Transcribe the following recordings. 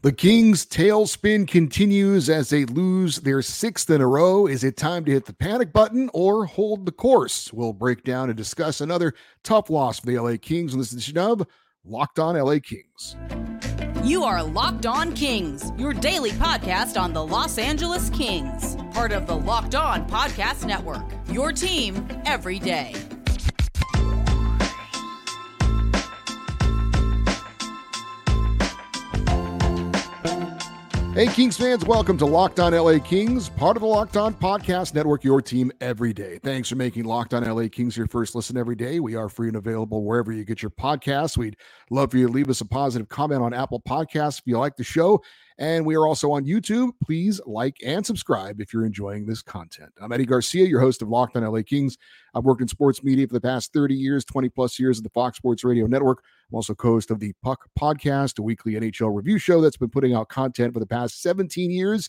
The Kings' tailspin continues as they lose their sixth in a row. Is it time to hit the panic button or hold the course? We'll break down and discuss another tough loss for the LA Kings on this edition of Locked On LA Kings. You are Locked On Kings, your daily podcast on the Los Angeles Kings, part of the Locked On Podcast Network. Your team every day. Hey, Kings fans, welcome to Locked On LA Kings, part of the Locked On Podcast Network, your team every day. Thanks for making Locked On LA Kings your first listen every day. We are free and available wherever you get your podcasts. We'd love for you to leave us a positive comment on Apple Podcasts if you like the show. And we are also on YouTube. Please like and subscribe if you're enjoying this content. I'm Eddie Garcia, your host of Locked on LA Kings. I've worked in sports media for the past 30 years, 20 plus years at the Fox Sports Radio Network. I'm also co host of the Puck Podcast, a weekly NHL review show that's been putting out content for the past 17 years,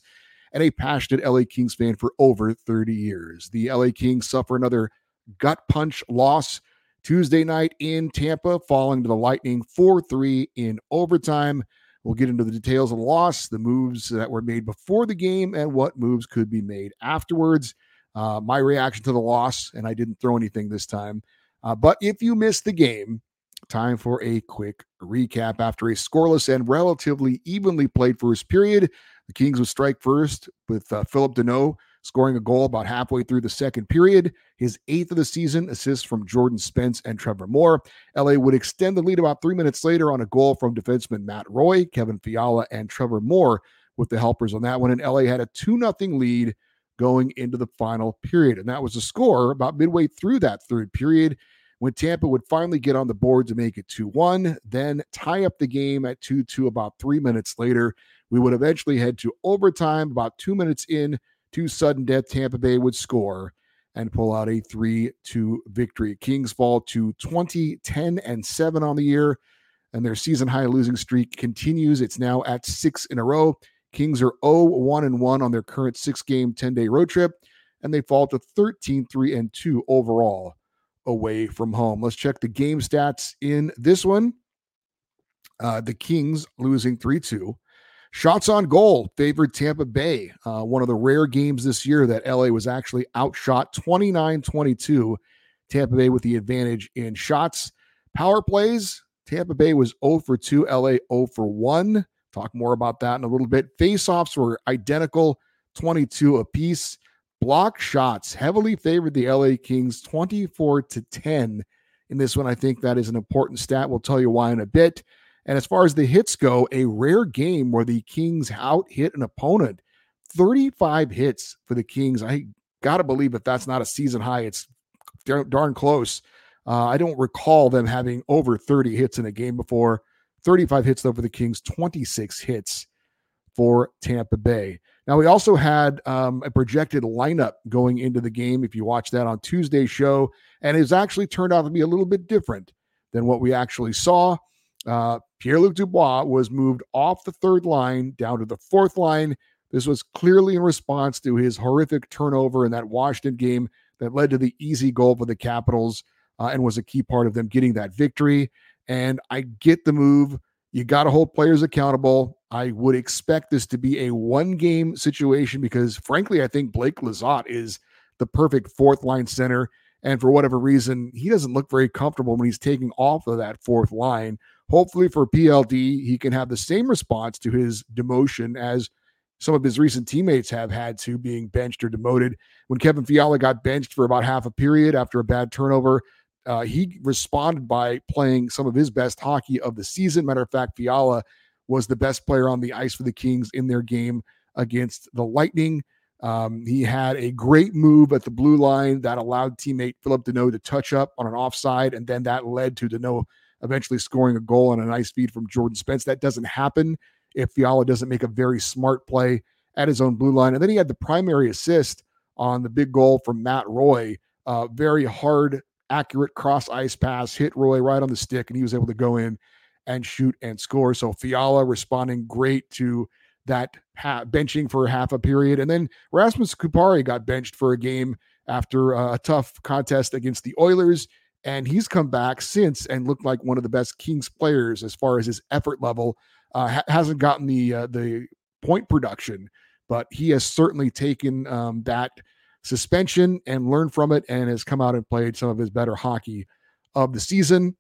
and a passionate LA Kings fan for over 30 years. The LA Kings suffer another gut punch loss Tuesday night in Tampa, falling to the Lightning 4 3 in overtime. We'll get into the details of the loss, the moves that were made before the game, and what moves could be made afterwards. Uh, my reaction to the loss, and I didn't throw anything this time. Uh, but if you missed the game, time for a quick recap. After a scoreless and relatively evenly played first period, the Kings would strike first with uh, Phillip Danault scoring a goal about halfway through the second period. His eighth of the season, assists from Jordan Spence and Trevor Moore. LA would extend the lead about three minutes later on a goal from defenseman Matt Roy, Kevin Fiala, and Trevor Moore with the helpers on that one. And LA had a 2 0 lead going into the final period. And that was the score about midway through that third period when Tampa would finally get on the board to make it 2 1, then tie up the game at 2 2 about three minutes later. We would eventually head to overtime about two minutes in to sudden death, Tampa Bay would score and pull out a 3 2 victory. Kings fall to 20, 10, and 7 on the year, and their season high losing streak continues. It's now at six in a row. Kings are 0 1 and 1 on their current six game, 10 day road trip, and they fall to 13 3 and 2 overall away from home. Let's check the game stats in this one. Uh, the Kings losing 3 2. Shots on goal favored Tampa Bay. Uh, one of the rare games this year that LA was actually outshot 29 22. Tampa Bay with the advantage in shots. Power plays, Tampa Bay was 0 for 2, LA 0 for 1. Talk more about that in a little bit. Face offs were identical, 22 apiece. Block shots heavily favored the LA Kings 24 to 10. In this one, I think that is an important stat. We'll tell you why in a bit. And as far as the hits go, a rare game where the Kings out hit an opponent. 35 hits for the Kings. I got to believe if that's not a season high, it's darn close. Uh, I don't recall them having over 30 hits in a game before. 35 hits, though, for the Kings, 26 hits for Tampa Bay. Now, we also had um, a projected lineup going into the game, if you watch that on Tuesday's show, and it's actually turned out to be a little bit different than what we actually saw. Uh, Pierre Luc Dubois was moved off the third line down to the fourth line. This was clearly in response to his horrific turnover in that Washington game that led to the easy goal for the Capitals uh, and was a key part of them getting that victory. And I get the move. You got to hold players accountable. I would expect this to be a one game situation because, frankly, I think Blake Lizotte is the perfect fourth line center. And for whatever reason, he doesn't look very comfortable when he's taking off of that fourth line Hopefully for PLD, he can have the same response to his demotion as some of his recent teammates have had to being benched or demoted. When Kevin Fiala got benched for about half a period after a bad turnover, uh, he responded by playing some of his best hockey of the season. Matter of fact, Fiala was the best player on the ice for the Kings in their game against the Lightning. Um, he had a great move at the blue line that allowed teammate Phillip Danault to touch up on an offside, and then that led to Danault eventually scoring a goal on a nice feed from Jordan Spence. That doesn't happen if Fiala doesn't make a very smart play at his own blue line. And then he had the primary assist on the big goal from Matt Roy. Uh, very hard, accurate cross ice pass, hit Roy right on the stick, and he was able to go in and shoot and score. So Fiala responding great to that ha- benching for half a period. And then Rasmus Kupari got benched for a game after a tough contest against the Oilers. And he's come back since and looked like one of the best Kings players as far as his effort level uh, ha- hasn't gotten the uh, the point production, but he has certainly taken um, that suspension and learned from it and has come out and played some of his better hockey of the season.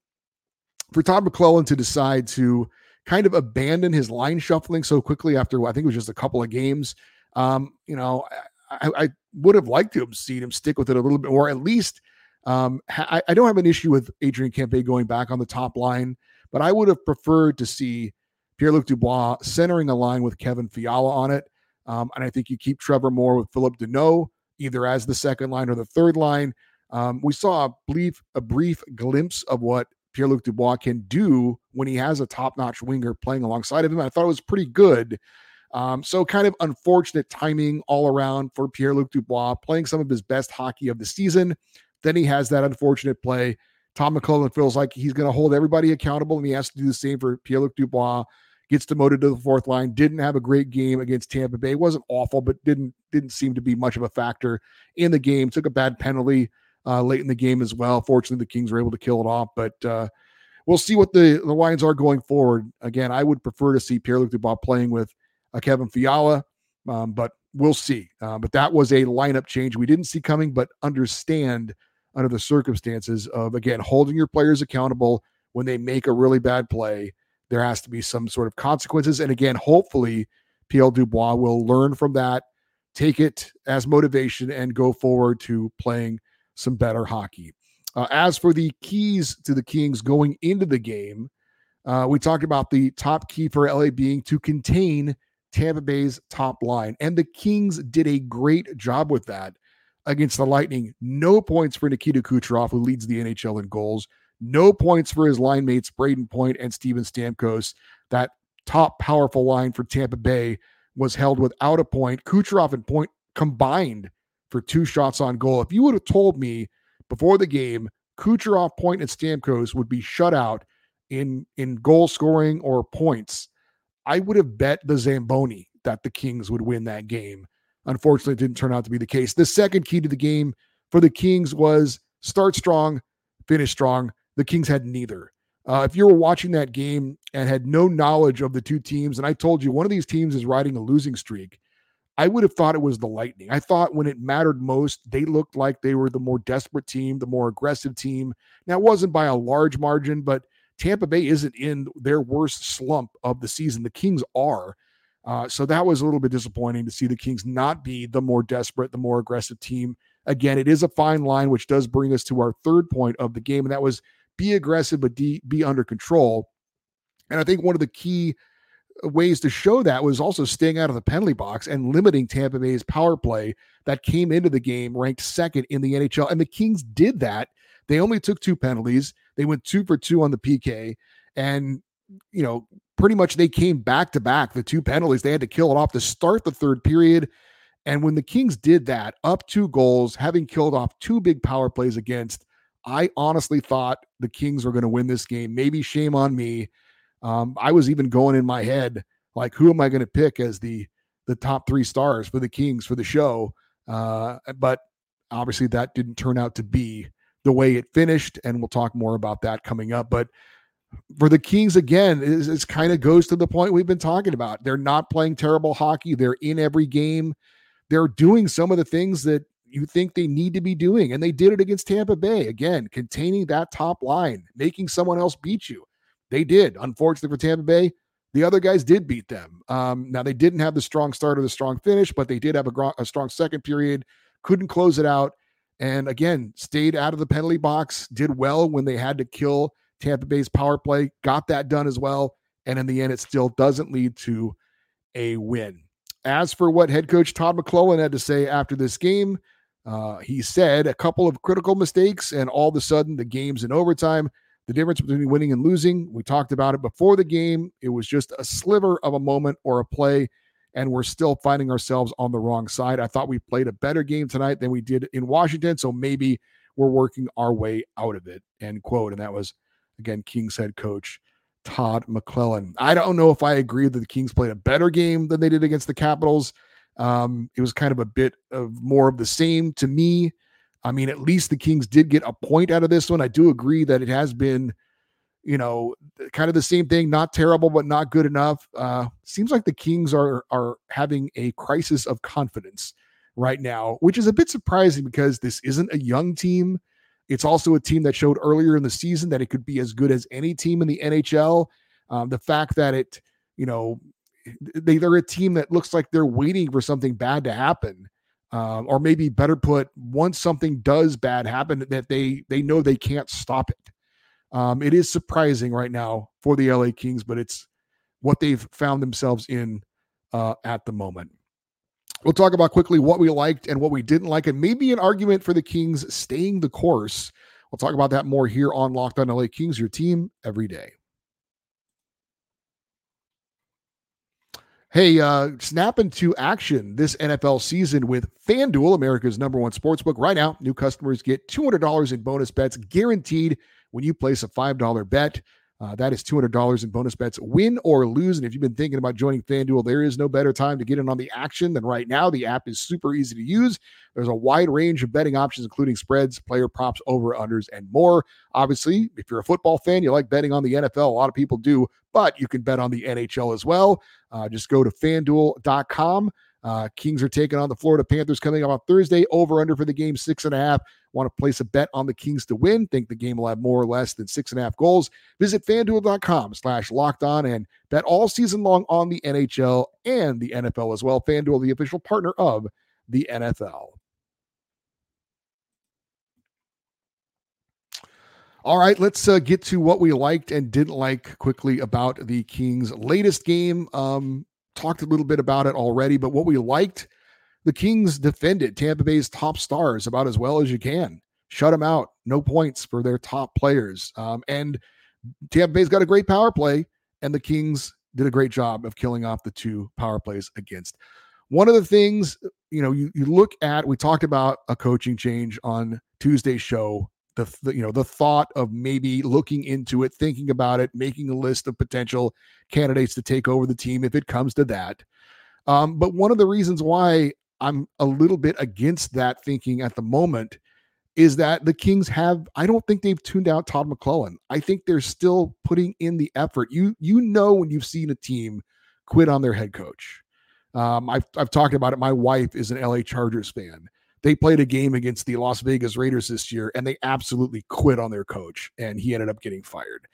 For Todd McLellan to decide to kind of abandon his line shuffling so quickly after I think it was just a couple of games, um, you know, I, I, would have liked to have seen him stick with it a little bit more. At least, um, I, I don't have an issue with Adrian Kempe going back on the top line, but I would have preferred to see Pierre Luc Dubois centering a line with Kevin Fiala on it. Um, and I think you keep Trevor Moore with Phillip Danault, either as the second line or the third line. Um, we saw a brief, a brief glimpse of what Pierre Luc Dubois can do when he has a top notch winger playing alongside of him. I thought it was pretty good. Um, so, kind of unfortunate timing all around for Pierre Luc Dubois playing some of his best hockey of the season. Then he has that unfortunate play. Tom McLellan feels like he's going to hold everybody accountable, and he has to do the same for Pierre Luc Dubois gets demoted to the fourth line. Didn't have a great game against Tampa Bay. wasn't awful, but didn't didn't seem to be much of a factor in the game. Took a bad penalty uh, late in the game as well. Fortunately, the Kings were able to kill it off, but uh, we'll see what the the lines are going forward. Again, I would prefer to see Pierre Luc Dubois playing with uh, Kevin Fiala, um, but we'll see. Uh, but that was a lineup change we didn't see coming, but understand under the circumstances of again holding your players accountable when they make a really bad play there has to be some sort of consequences. And again, hopefully, Pierre Dubois will learn from that, take it as motivation, and go forward to playing some better hockey. Uh, as for the keys to the Kings going into the game, uh, we talked about the top key for LA being to contain Tampa Bay's top line. And the Kings did a great job with that against the Lightning. No points for Nikita Kucherov, who leads the NHL in goals. No points for his line mates, Brayden Point and Steven Stamkos. That top powerful line for Tampa Bay was held without a point. Kucherov and Point combined for two shots on goal. If you would have told me before the game, Kucherov, Point, and Stamkos would be shut out in in goal scoring or points, I would have bet the Zamboni that the Kings would win that game. Unfortunately, it didn't turn out to be the case. The second key to the game for the Kings was start strong, finish strong. The Kings had neither. Uh, if you were watching that game and had no knowledge of the two teams, and I told you one of these teams is riding a losing streak, I would have thought it was the Lightning. I thought when it mattered most, they looked like they were the more desperate team, the more aggressive team. Now, it wasn't by a large margin, but Tampa Bay isn't in their worst slump of the season. The Kings are. Uh, so that was a little bit disappointing to see the Kings not be the more desperate, the more aggressive team. Again, it is a fine line, which does bring us to our third point of the game, and that was be aggressive, but de- be under control. And I think one of the key ways to show that was also staying out of the penalty box and limiting Tampa Bay's power play that came into the game ranked second in the NHL. And the Kings did that. They only took two penalties. They went two for two on the PK. And, you know, pretty much they came back to back the two penalties. They had to kill it off to start the third period. And when the Kings did that, up two goals, having killed off two big power plays against, I honestly thought the Kings were going to win this game. Maybe shame on me. Um, I was even going in my head like, who am I going to pick as the the top three stars for the Kings for the show? Uh, but obviously, that didn't turn out to be the way it finished, and we'll talk more about that coming up. But for the Kings, again, it kind of goes to the point we've been talking about. They're not playing terrible hockey. They're in every game. They're doing some of the things that you think they need to be doing. And they did it against Tampa Bay. Again, containing that top line, making someone else beat you. They did. Unfortunately for Tampa Bay, the other guys did beat them. Um, now, they didn't have the strong start or the strong finish, but they did have a, gr- a strong second period, couldn't close it out. And again, stayed out of the penalty box, did well when they had to kill Tampa Bay's power play, got that done as well. And in the end, it still doesn't lead to a win. As for what head coach Todd McLellan had to say after this game, uh, he said a couple of critical mistakes, and all of a sudden the game's in overtime. The difference between winning and losing, we talked about it before the game. It was just a sliver of a moment or a play, and we're still finding ourselves on the wrong side. I thought we played a better game tonight than we did in Washington, so maybe we're working our way out of it. End quote. And that was again Kings head coach Todd McLellan. I don't know if I agree that the Kings played a better game than they did against the Capitals. Um, it was kind of a bit of more of the same to me. I mean, at least the Kings did get a point out of this one. I do agree that it has been you know, kind of the same thing, not terrible, but not good enough. Uh, seems like the Kings are are having a crisis of confidence right now, which is a bit surprising because this isn't a young team. It's also a team that showed earlier in the season that it could be as good as any team in the NHL. Um, the fact that it, you know, they, they're a team that looks like they're waiting for something bad to happen. Um, or maybe better put, once something does bad happen, that they they know they can't stop it. Um, it is surprising right now for the LA Kings, but it's what they've found themselves in uh, at the moment. We'll talk about quickly what we liked and what we didn't like, and maybe an argument for the Kings staying the course. We'll talk about that more here on Locked On LA Kings, your team every day. Hey, uh, snap into action this NFL season with FanDuel, America's number one sportsbook. Right now, new customers get $200 in bonus bets guaranteed when you place a $5 bet. Uh, that is $200 in bonus bets, win or lose. And if you've been thinking about joining FanDuel, there is no better time to get in on the action than right now. The app is super easy to use. There's a wide range of betting options, including spreads, player props, over unders, and more. Obviously, if you're a football fan, you like betting on the NFL. A lot of people do, but you can bet on the NHL as well. Uh, just go to fanduel.com. Uh, Kings are taking on the Florida Panthers coming up on Thursday. Over under for the game, six and a half. Want to place a bet on the Kings to win? Think the game will have more or less than six and a half goals? Visit fanduel.com slash locked on and bet all season long on the NHL and the NFL as well. Fanduel, the official partner of the NFL. All right, let's uh, get to what we liked and didn't like quickly about the Kings' latest game. Um, talked a little bit about it already, but what we liked the Kings defended Tampa Bay's top stars about as well as you can. Shut them out. No points for their top players. Um, and Tampa Bay's got a great power play, and the Kings did a great job of killing off the two power plays against. One of the things, you know, you, you look at, we talked about a coaching change on Tuesday's show. The, the, you know the thought of maybe looking into it thinking about it making a list of potential candidates to take over the team if it comes to that um, but one of the reasons why I'm a little bit against that thinking at the moment is that the Kings have I don't think they've tuned out Todd McLellan I think they're still putting in the effort. You you know when you've seen a team quit on their head coach. Um, I've I've talked about it. My wife is an LA Chargers fan. They played a game against the Las Vegas Raiders this year, and they absolutely quit on their coach, and he ended up getting fired.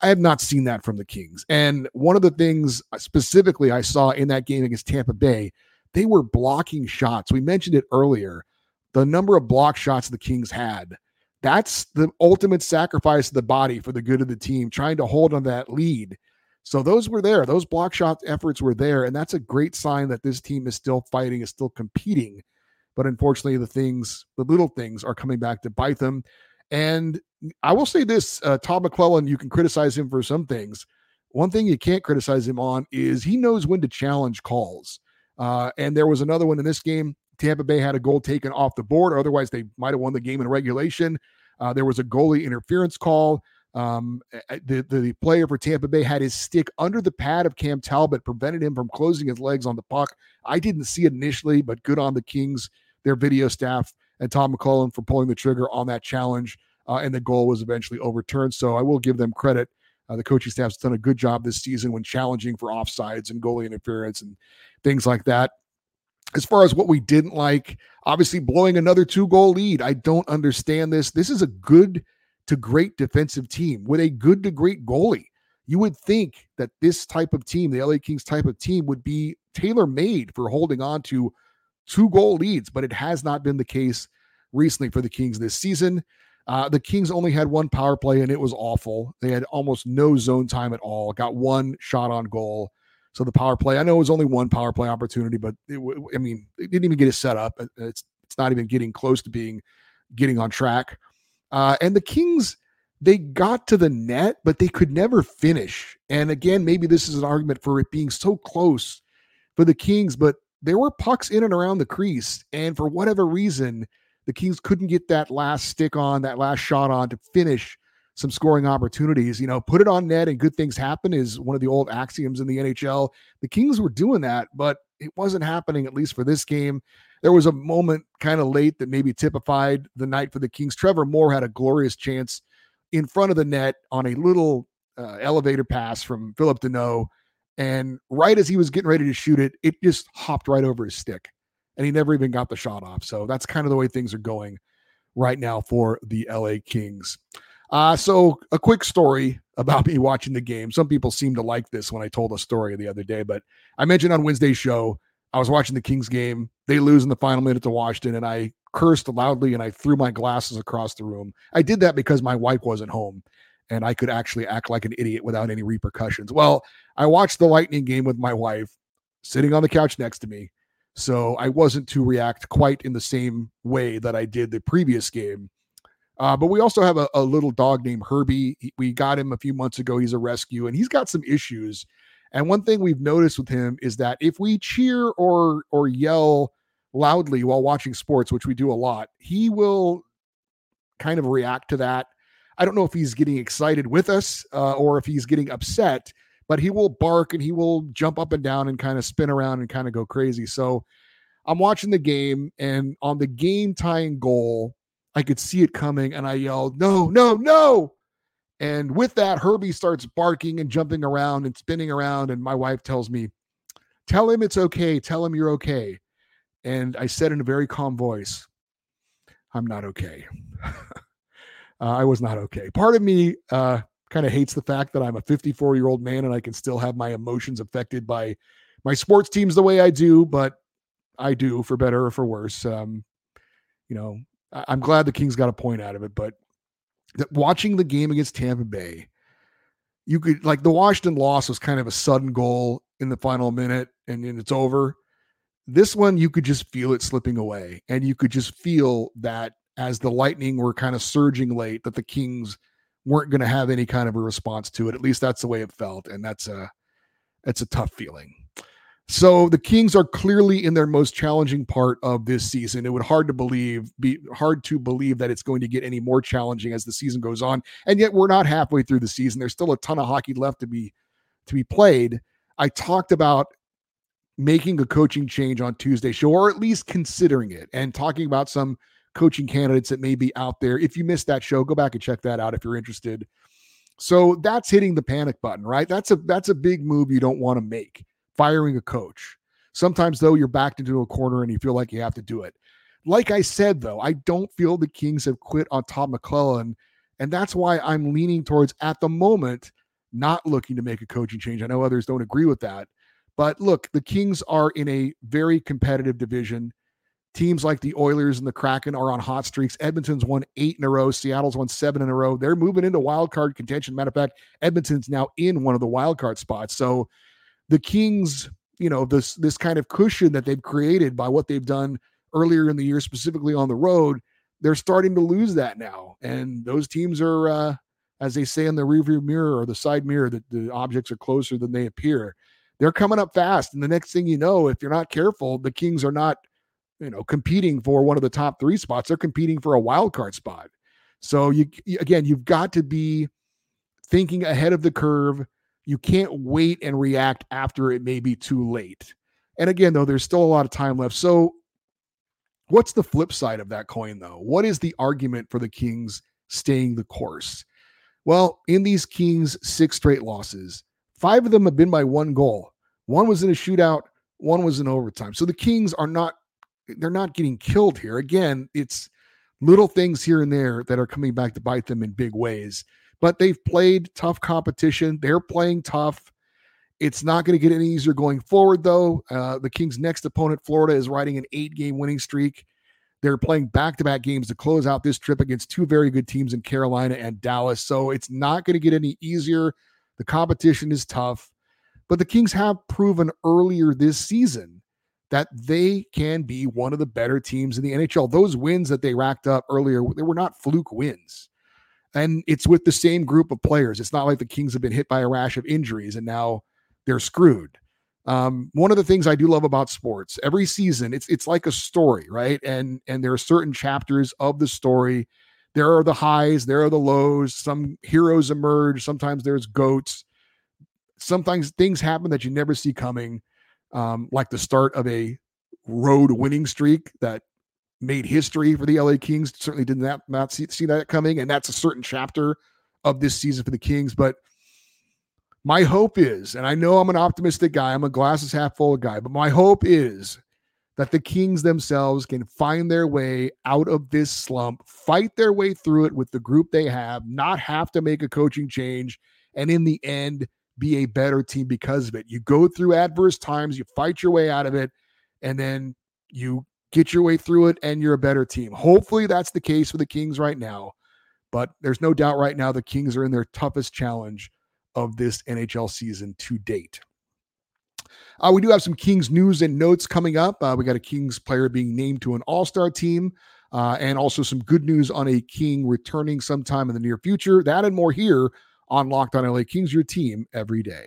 I have not seen that from the Kings. And one of the things uh, specifically I saw in that game against Tampa Bay they were blocking shots. We mentioned it earlier. The number of block shots the Kings had. That's the ultimate sacrifice of the body for the good of the team, trying to hold on that lead. So those were there. Those block shot efforts were there. And that's a great sign that this team is still fighting, is still competing. But unfortunately, the things, the little things are coming back to bite them. And I will say this uh, Todd McLellan, you can criticize him for some things. One thing you can't criticize him on is he knows when to challenge calls. Uh, and there was another one in this game. Tampa Bay had a goal taken off the board. Otherwise, they might have won the game in regulation. Uh, there was a goalie interference call. Um, the, the player for Tampa Bay had his stick under the pad of Cam Talbot, prevented him from closing his legs on the puck. I didn't see it initially, but good on the Kings, their video staff, and Tom McLellan for pulling the trigger on that challenge. Uh, and the goal was eventually overturned. So I will give them credit. Uh, the coaching staff's done a good job this season when challenging for offsides and goalie interference and things like that. As far as what we didn't like, obviously blowing another two goal lead. I don't understand this. This is a good to great defensive team with a good to great goalie. You would think that this type of team, the LA Kings type of team, would be tailor made for holding on to two goal leads, but it has not been the case recently for the Kings this season. Uh, the Kings only had one power play and it was awful. They had almost no zone time at all, got one shot on goal. So the power play, I know it was only one power play opportunity, but it, I mean, it didn't even get it set up. It's it's not even getting close to being getting on track. Uh, and the Kings, they got to the net, but they could never finish. And again, maybe this is an argument for it being so close for the Kings, but there were pucks in and around the crease, and for whatever reason, the Kings couldn't get that last stick on, that last shot on to finish some scoring opportunities. You know, put it on net and good things happen is one of the old axioms in the NHL. The Kings were doing that, but it wasn't happening, at least for this game. There was a moment kind of late that maybe typified the night for the Kings. Trevor Moore had a glorious chance in front of the net on a little uh, elevator pass from Phillip Danault. And right as he was getting ready to shoot it, it just hopped right over his stick. And he never even got the shot off. So that's kind of the way things are going right now for the LA Kings. Uh, so, a quick story about me watching the game. Some people seem to like this when I told a story the other day, but I mentioned on Wednesday's show, I was watching the Kings game. They lose in the final minute to Washington, and I cursed loudly and I threw my glasses across the room. I did that because my wife wasn't home and I could actually act like an idiot without any repercussions. Well, I watched the Lightning game with my wife sitting on the couch next to me. So I wasn't to react quite in the same way that I did the previous game. Uh, but we also have a, a, little dog named Herbie. He, we got him a few months ago. He's a rescue and he's got some issues. And one thing we've noticed with him is that if we cheer or or yell loudly while watching sports, which we do a lot, he will kind of react to that I don't know if he's getting excited with us uh, or if he's getting upset, but he will bark and he will jump up and down and kind of spin around and kind of go crazy. So I'm watching the game, and on the game tying goal, I could see it coming, and I yelled, No, no, no. And with that, Herbie starts barking and jumping around and spinning around. And my wife tells me, Tell him it's okay. Tell him you're okay. And I said in a very calm voice, I'm not okay. uh, I was not okay. Part of me uh, kind of hates the fact that I'm a 54 year old man and I can still have my emotions affected by my sports teams the way I do, but I do for better or for worse. Um, you know, I'm glad the Kings got a point out of it, but that watching the game against Tampa Bay, you could like the Washington loss was kind of a sudden goal in the final minute and then it's over. This one, you could just feel it slipping away, and you could just feel that as the Lightning were kind of surging late that the Kings weren't going to have any kind of a response to it. At least that's the way it felt, and that's a that's a tough feeling. So the Kings are clearly in their most challenging part of this season. It would hard to believe be hard to believe that it's going to get any more challenging as the season goes on. And yet we're not halfway through the season. There's still a ton of hockey left to be to be played. I talked about making a coaching change on Tuesday show or at least considering it and talking about some coaching candidates that may be out there. If you missed that show, go back and check that out if you're interested. So that's hitting the panic button, right? That's a that's a big move you don't want to make. Firing a coach. Sometimes though you're backed into a corner and you feel like you have to do it. Like I said though, I don't feel the Kings have quit on Todd McLellan and that's why I'm leaning towards at the moment not looking to make a coaching change. I know others don't agree with that. But look, the Kings are in a very competitive division. Teams like the Oilers and the Kraken are on hot streaks. Edmonton's won eight in a row. Seattle's won seven in a row. They're moving into wild card contention. Matter of fact, Edmonton's now in one of the wild card spots. So the Kings, you know, this this kind of cushion that they've created by what they've done earlier in the year, specifically on the road, they're starting to lose that now. And those teams are, uh, as they say in the rearview mirror or the side mirror, that the objects are closer than they appear. They're coming up fast, and the next thing you know, if you're not careful, the Kings are not you know competing for one of the top three spots they're competing for a wild card spot so you again you've got to be thinking ahead of the curve you can't wait and react after it may be too late. And again though there's still a lot of time left. So what's the flip side of that coin though? What is the argument for the kings staying the course? Well in these kings six straight losses five of them have been by one goal. One was in a shootout one was in overtime. So the kings are not they're not getting killed here. Again, it's little things here and there that are coming back to bite them in big ways. But they've played tough competition. They're playing tough. It's not going to get any easier going forward, though. Uh, the Kings' next opponent, Florida, is riding an eight game winning streak. They're playing back to back games to close out this trip against two very good teams in Carolina and Dallas. So it's not going to get any easier. The competition is tough. But the Kings have proven earlier this season that they can be one of the better teams in the NHL. Those wins that they racked up earlier, they were not fluke wins. And it's with the same group of players. It's not like the Kings have been hit by a rash of injuries and now they're screwed. Um, one of the things I do love about sports, every season, it's it's like a story, right? And and there are certain chapters of the story. There are the highs, there are the lows. Some heroes emerge. Sometimes there's goats. Sometimes things happen that you never see coming um, like the start of a road winning streak that made history for the LA Kings. Certainly did not not see, see that coming, and that's a certain chapter of this season for the Kings. But My hope is, and I know I'm an optimistic guy, I'm a glasses half full guy, but my hope is that the Kings themselves can find their way out of this slump, fight their way through it with the group they have, not have to make a coaching change, and in the end, be a better team because of it. You go through adverse times, you fight your way out of it, and then you get your way through it, and you're a better team. Hopefully, that's the case for the Kings right now. But there's no doubt right now the Kings are in their toughest challenge of this NHL season to date. Uh, we do have some Kings news and notes coming up. Uh, we got a Kings player being named to an All Star team, uh, and also some good news on a King returning sometime in the near future. That and more here on Locked On LA Kings, your team every day.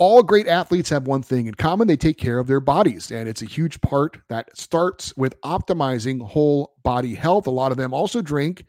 All great athletes have one thing in common. They take care of their bodies. And it's a huge part that starts with optimizing whole body health. A lot of them also drink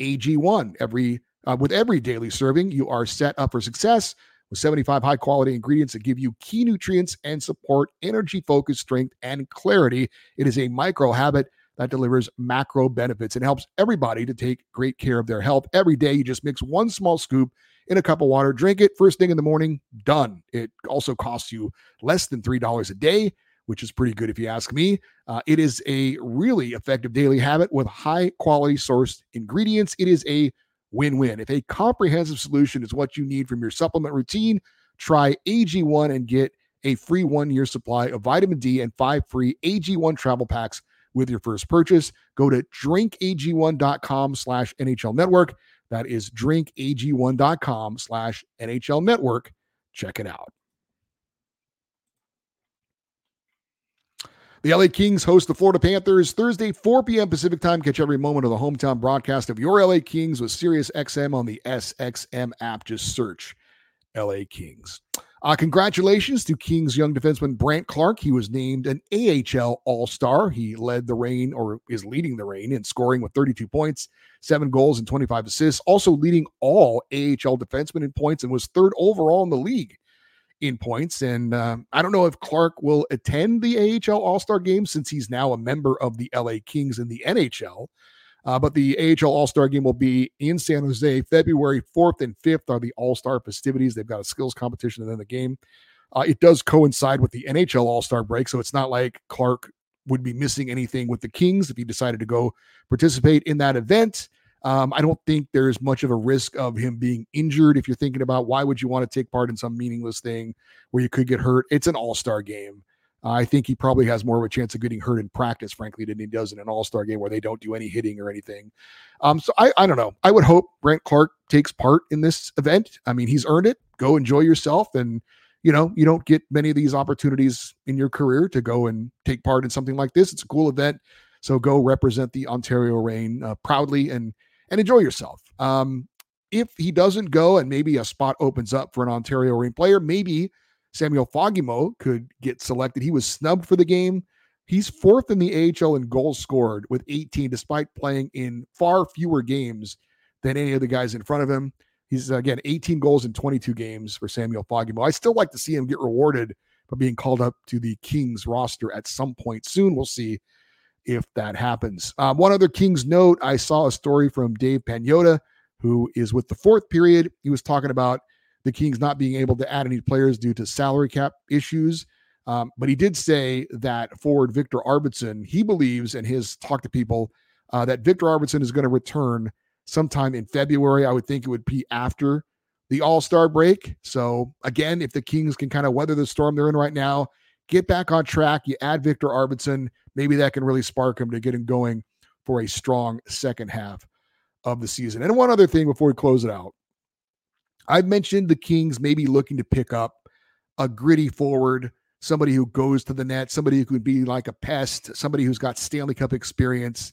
ag1 every uh, with every daily serving. You are set up for success with 75 high quality ingredients that give you key nutrients and support energy focus strength and clarity. It is a micro habit that delivers macro benefits. And helps everybody to take great care of their health. Every day you just mix one small scoop in a cup of water. Drink it first thing in the morning. Done. It also costs you less than $3 a day, which is pretty good if you ask me. Uh, it is a really effective daily habit with high quality sourced ingredients. It is a win win. If a comprehensive solution is what you need from your supplement routine, try AG1 and get a free one year supply of vitamin D and five free AG1 travel packs with your first purchase. Go to drinkag1.com slash NHL network. That is drinkag1.com slash NHL network. Check it out. The LA Kings host the Florida Panthers Thursday, 4 p.m. Pacific time. Catch every moment of the hometown broadcast of your LA Kings with SiriusXM on the SXM app. Just search LA Kings. Uh, congratulations to Kings young defenseman Brandt Clarke. He was named an AHL All Star. He led the Reign, or is leading the Reign, in scoring with 32 points, seven goals, and 25 assists. Also leading all AHL defensemen in points and was third overall in the league in points. And uh, I don't know if Clarke will attend the AHL All Star game since he's now a member of the LA Kings in the NHL. Uh, but the AHL All Star game will be in San Jose, February 4th and 5th are the All Star festivities. They've got a skills competition and then the game. Uh, it does coincide with the NHL All Star break, so it's not like Clarke would be missing anything with the Kings if he decided to go participate in that event. Um, I don't think there's much of a risk of him being injured. If you're thinking about why would you want to take part in some meaningless thing where you could get hurt, it's an All Star game. I think he probably has more of a chance of getting hurt in practice, frankly, than he does in an All Star game where they don't do any hitting or anything. Um, so I, I don't know. I would hope Brent Clarke takes part in this event. I mean, he's earned it. Go enjoy yourself, and you know you don't get many of these opportunities in your career to go and take part in something like this. It's a cool event, so go represent the Ontario Reign uh, proudly and and enjoy yourself. Um, if he doesn't go and maybe a spot opens up for an Ontario Reign player, maybe Samuel Fagemo could get selected. He was snubbed for the game. He's fourth in the AHL in goals scored with 18, despite playing in far fewer games than any of the guys in front of him. He's again 18 goals in 22 games for Samuel Fagemo. I still like to see him get rewarded for being called up to the Kings roster at some point soon. We'll see if that happens. Um, one other Kings note: I saw a story from Dave Pagnotta, who is with the fourth period. He was talking about the Kings not being able to add any players due to salary cap issues. Um, but he did say that forward Viktor Arvidsson, he believes and his talk to people uh, that Viktor Arvidsson is going to return sometime in February. I would think it would be after the All Star break. So again, if the Kings can kind of weather the storm they're in right now, get back on track, you add Viktor Arvidsson, maybe that can really spark him to get him going for a strong second half of the season. And one other thing before we close it out. I've mentioned the Kings maybe looking to pick up a gritty forward, somebody who goes to the net, somebody who could be like a pest, somebody who's got Stanley Cup experience.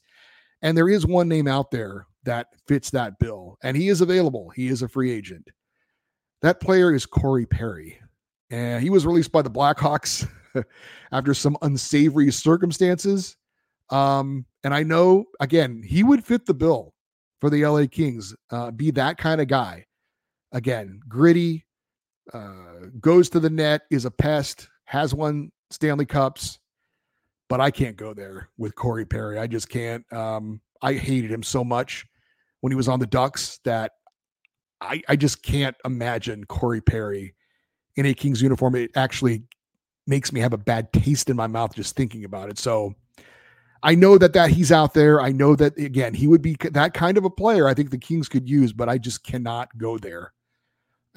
And there is one name out there that fits that bill, and he is available. He is a free agent. That player is Corey Perry. And he was released by the Blackhawks after some unsavory circumstances. Um, and I know, again, he would fit the bill for the LA Kings, uh, be that kind of guy again, gritty, uh, goes to the net, is a pest, has won Stanley Cups, but I can't go there with Corey Perry. I just can't. Um, I hated him so much when he was on the Ducks that I, I just can't imagine Corey Perry in a Kings uniform. It actually makes me have a bad taste in my mouth just thinking about it. So I know that that he's out there. I know that again he would be that kind of a player. I think the Kings could use, but I just cannot go there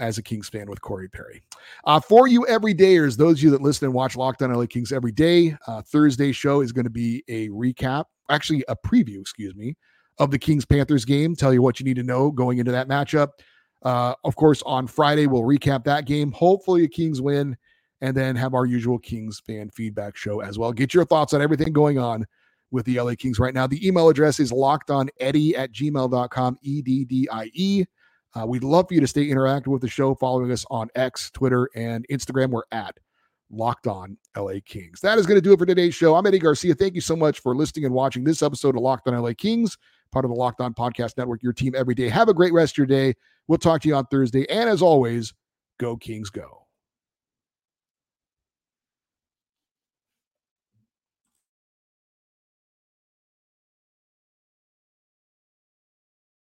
as a Kings fan with Corey Perry. Uh, for you everydayers, those of you that listen and watch Locked On LA Kings every day, uh, Thursday show is going to be a recap, actually a preview, excuse me, of the Kings Panthers game. Tell you what you need to know going into that matchup. Uh, of course, on Friday we'll recap that game. Hopefully, the Kings win, and then have our usual Kings fan feedback show as well. Get your thoughts on everything going on with the LA Kings right now. The email address is lockedoneddie at gmail.com, E D D I E. Uh, we'd love for you to stay interactive with the show, following us on X, Twitter, and Instagram. We're at Locked On LA Kings. That is going to do it for today's show. I'm Eddie Garcia. Thank you so much for listening and watching this episode of Locked On LA Kings, part of the Locked On Podcast Network, your team every day. Have a great rest of your day. We'll talk to you on Thursday. And as always, go Kings, go.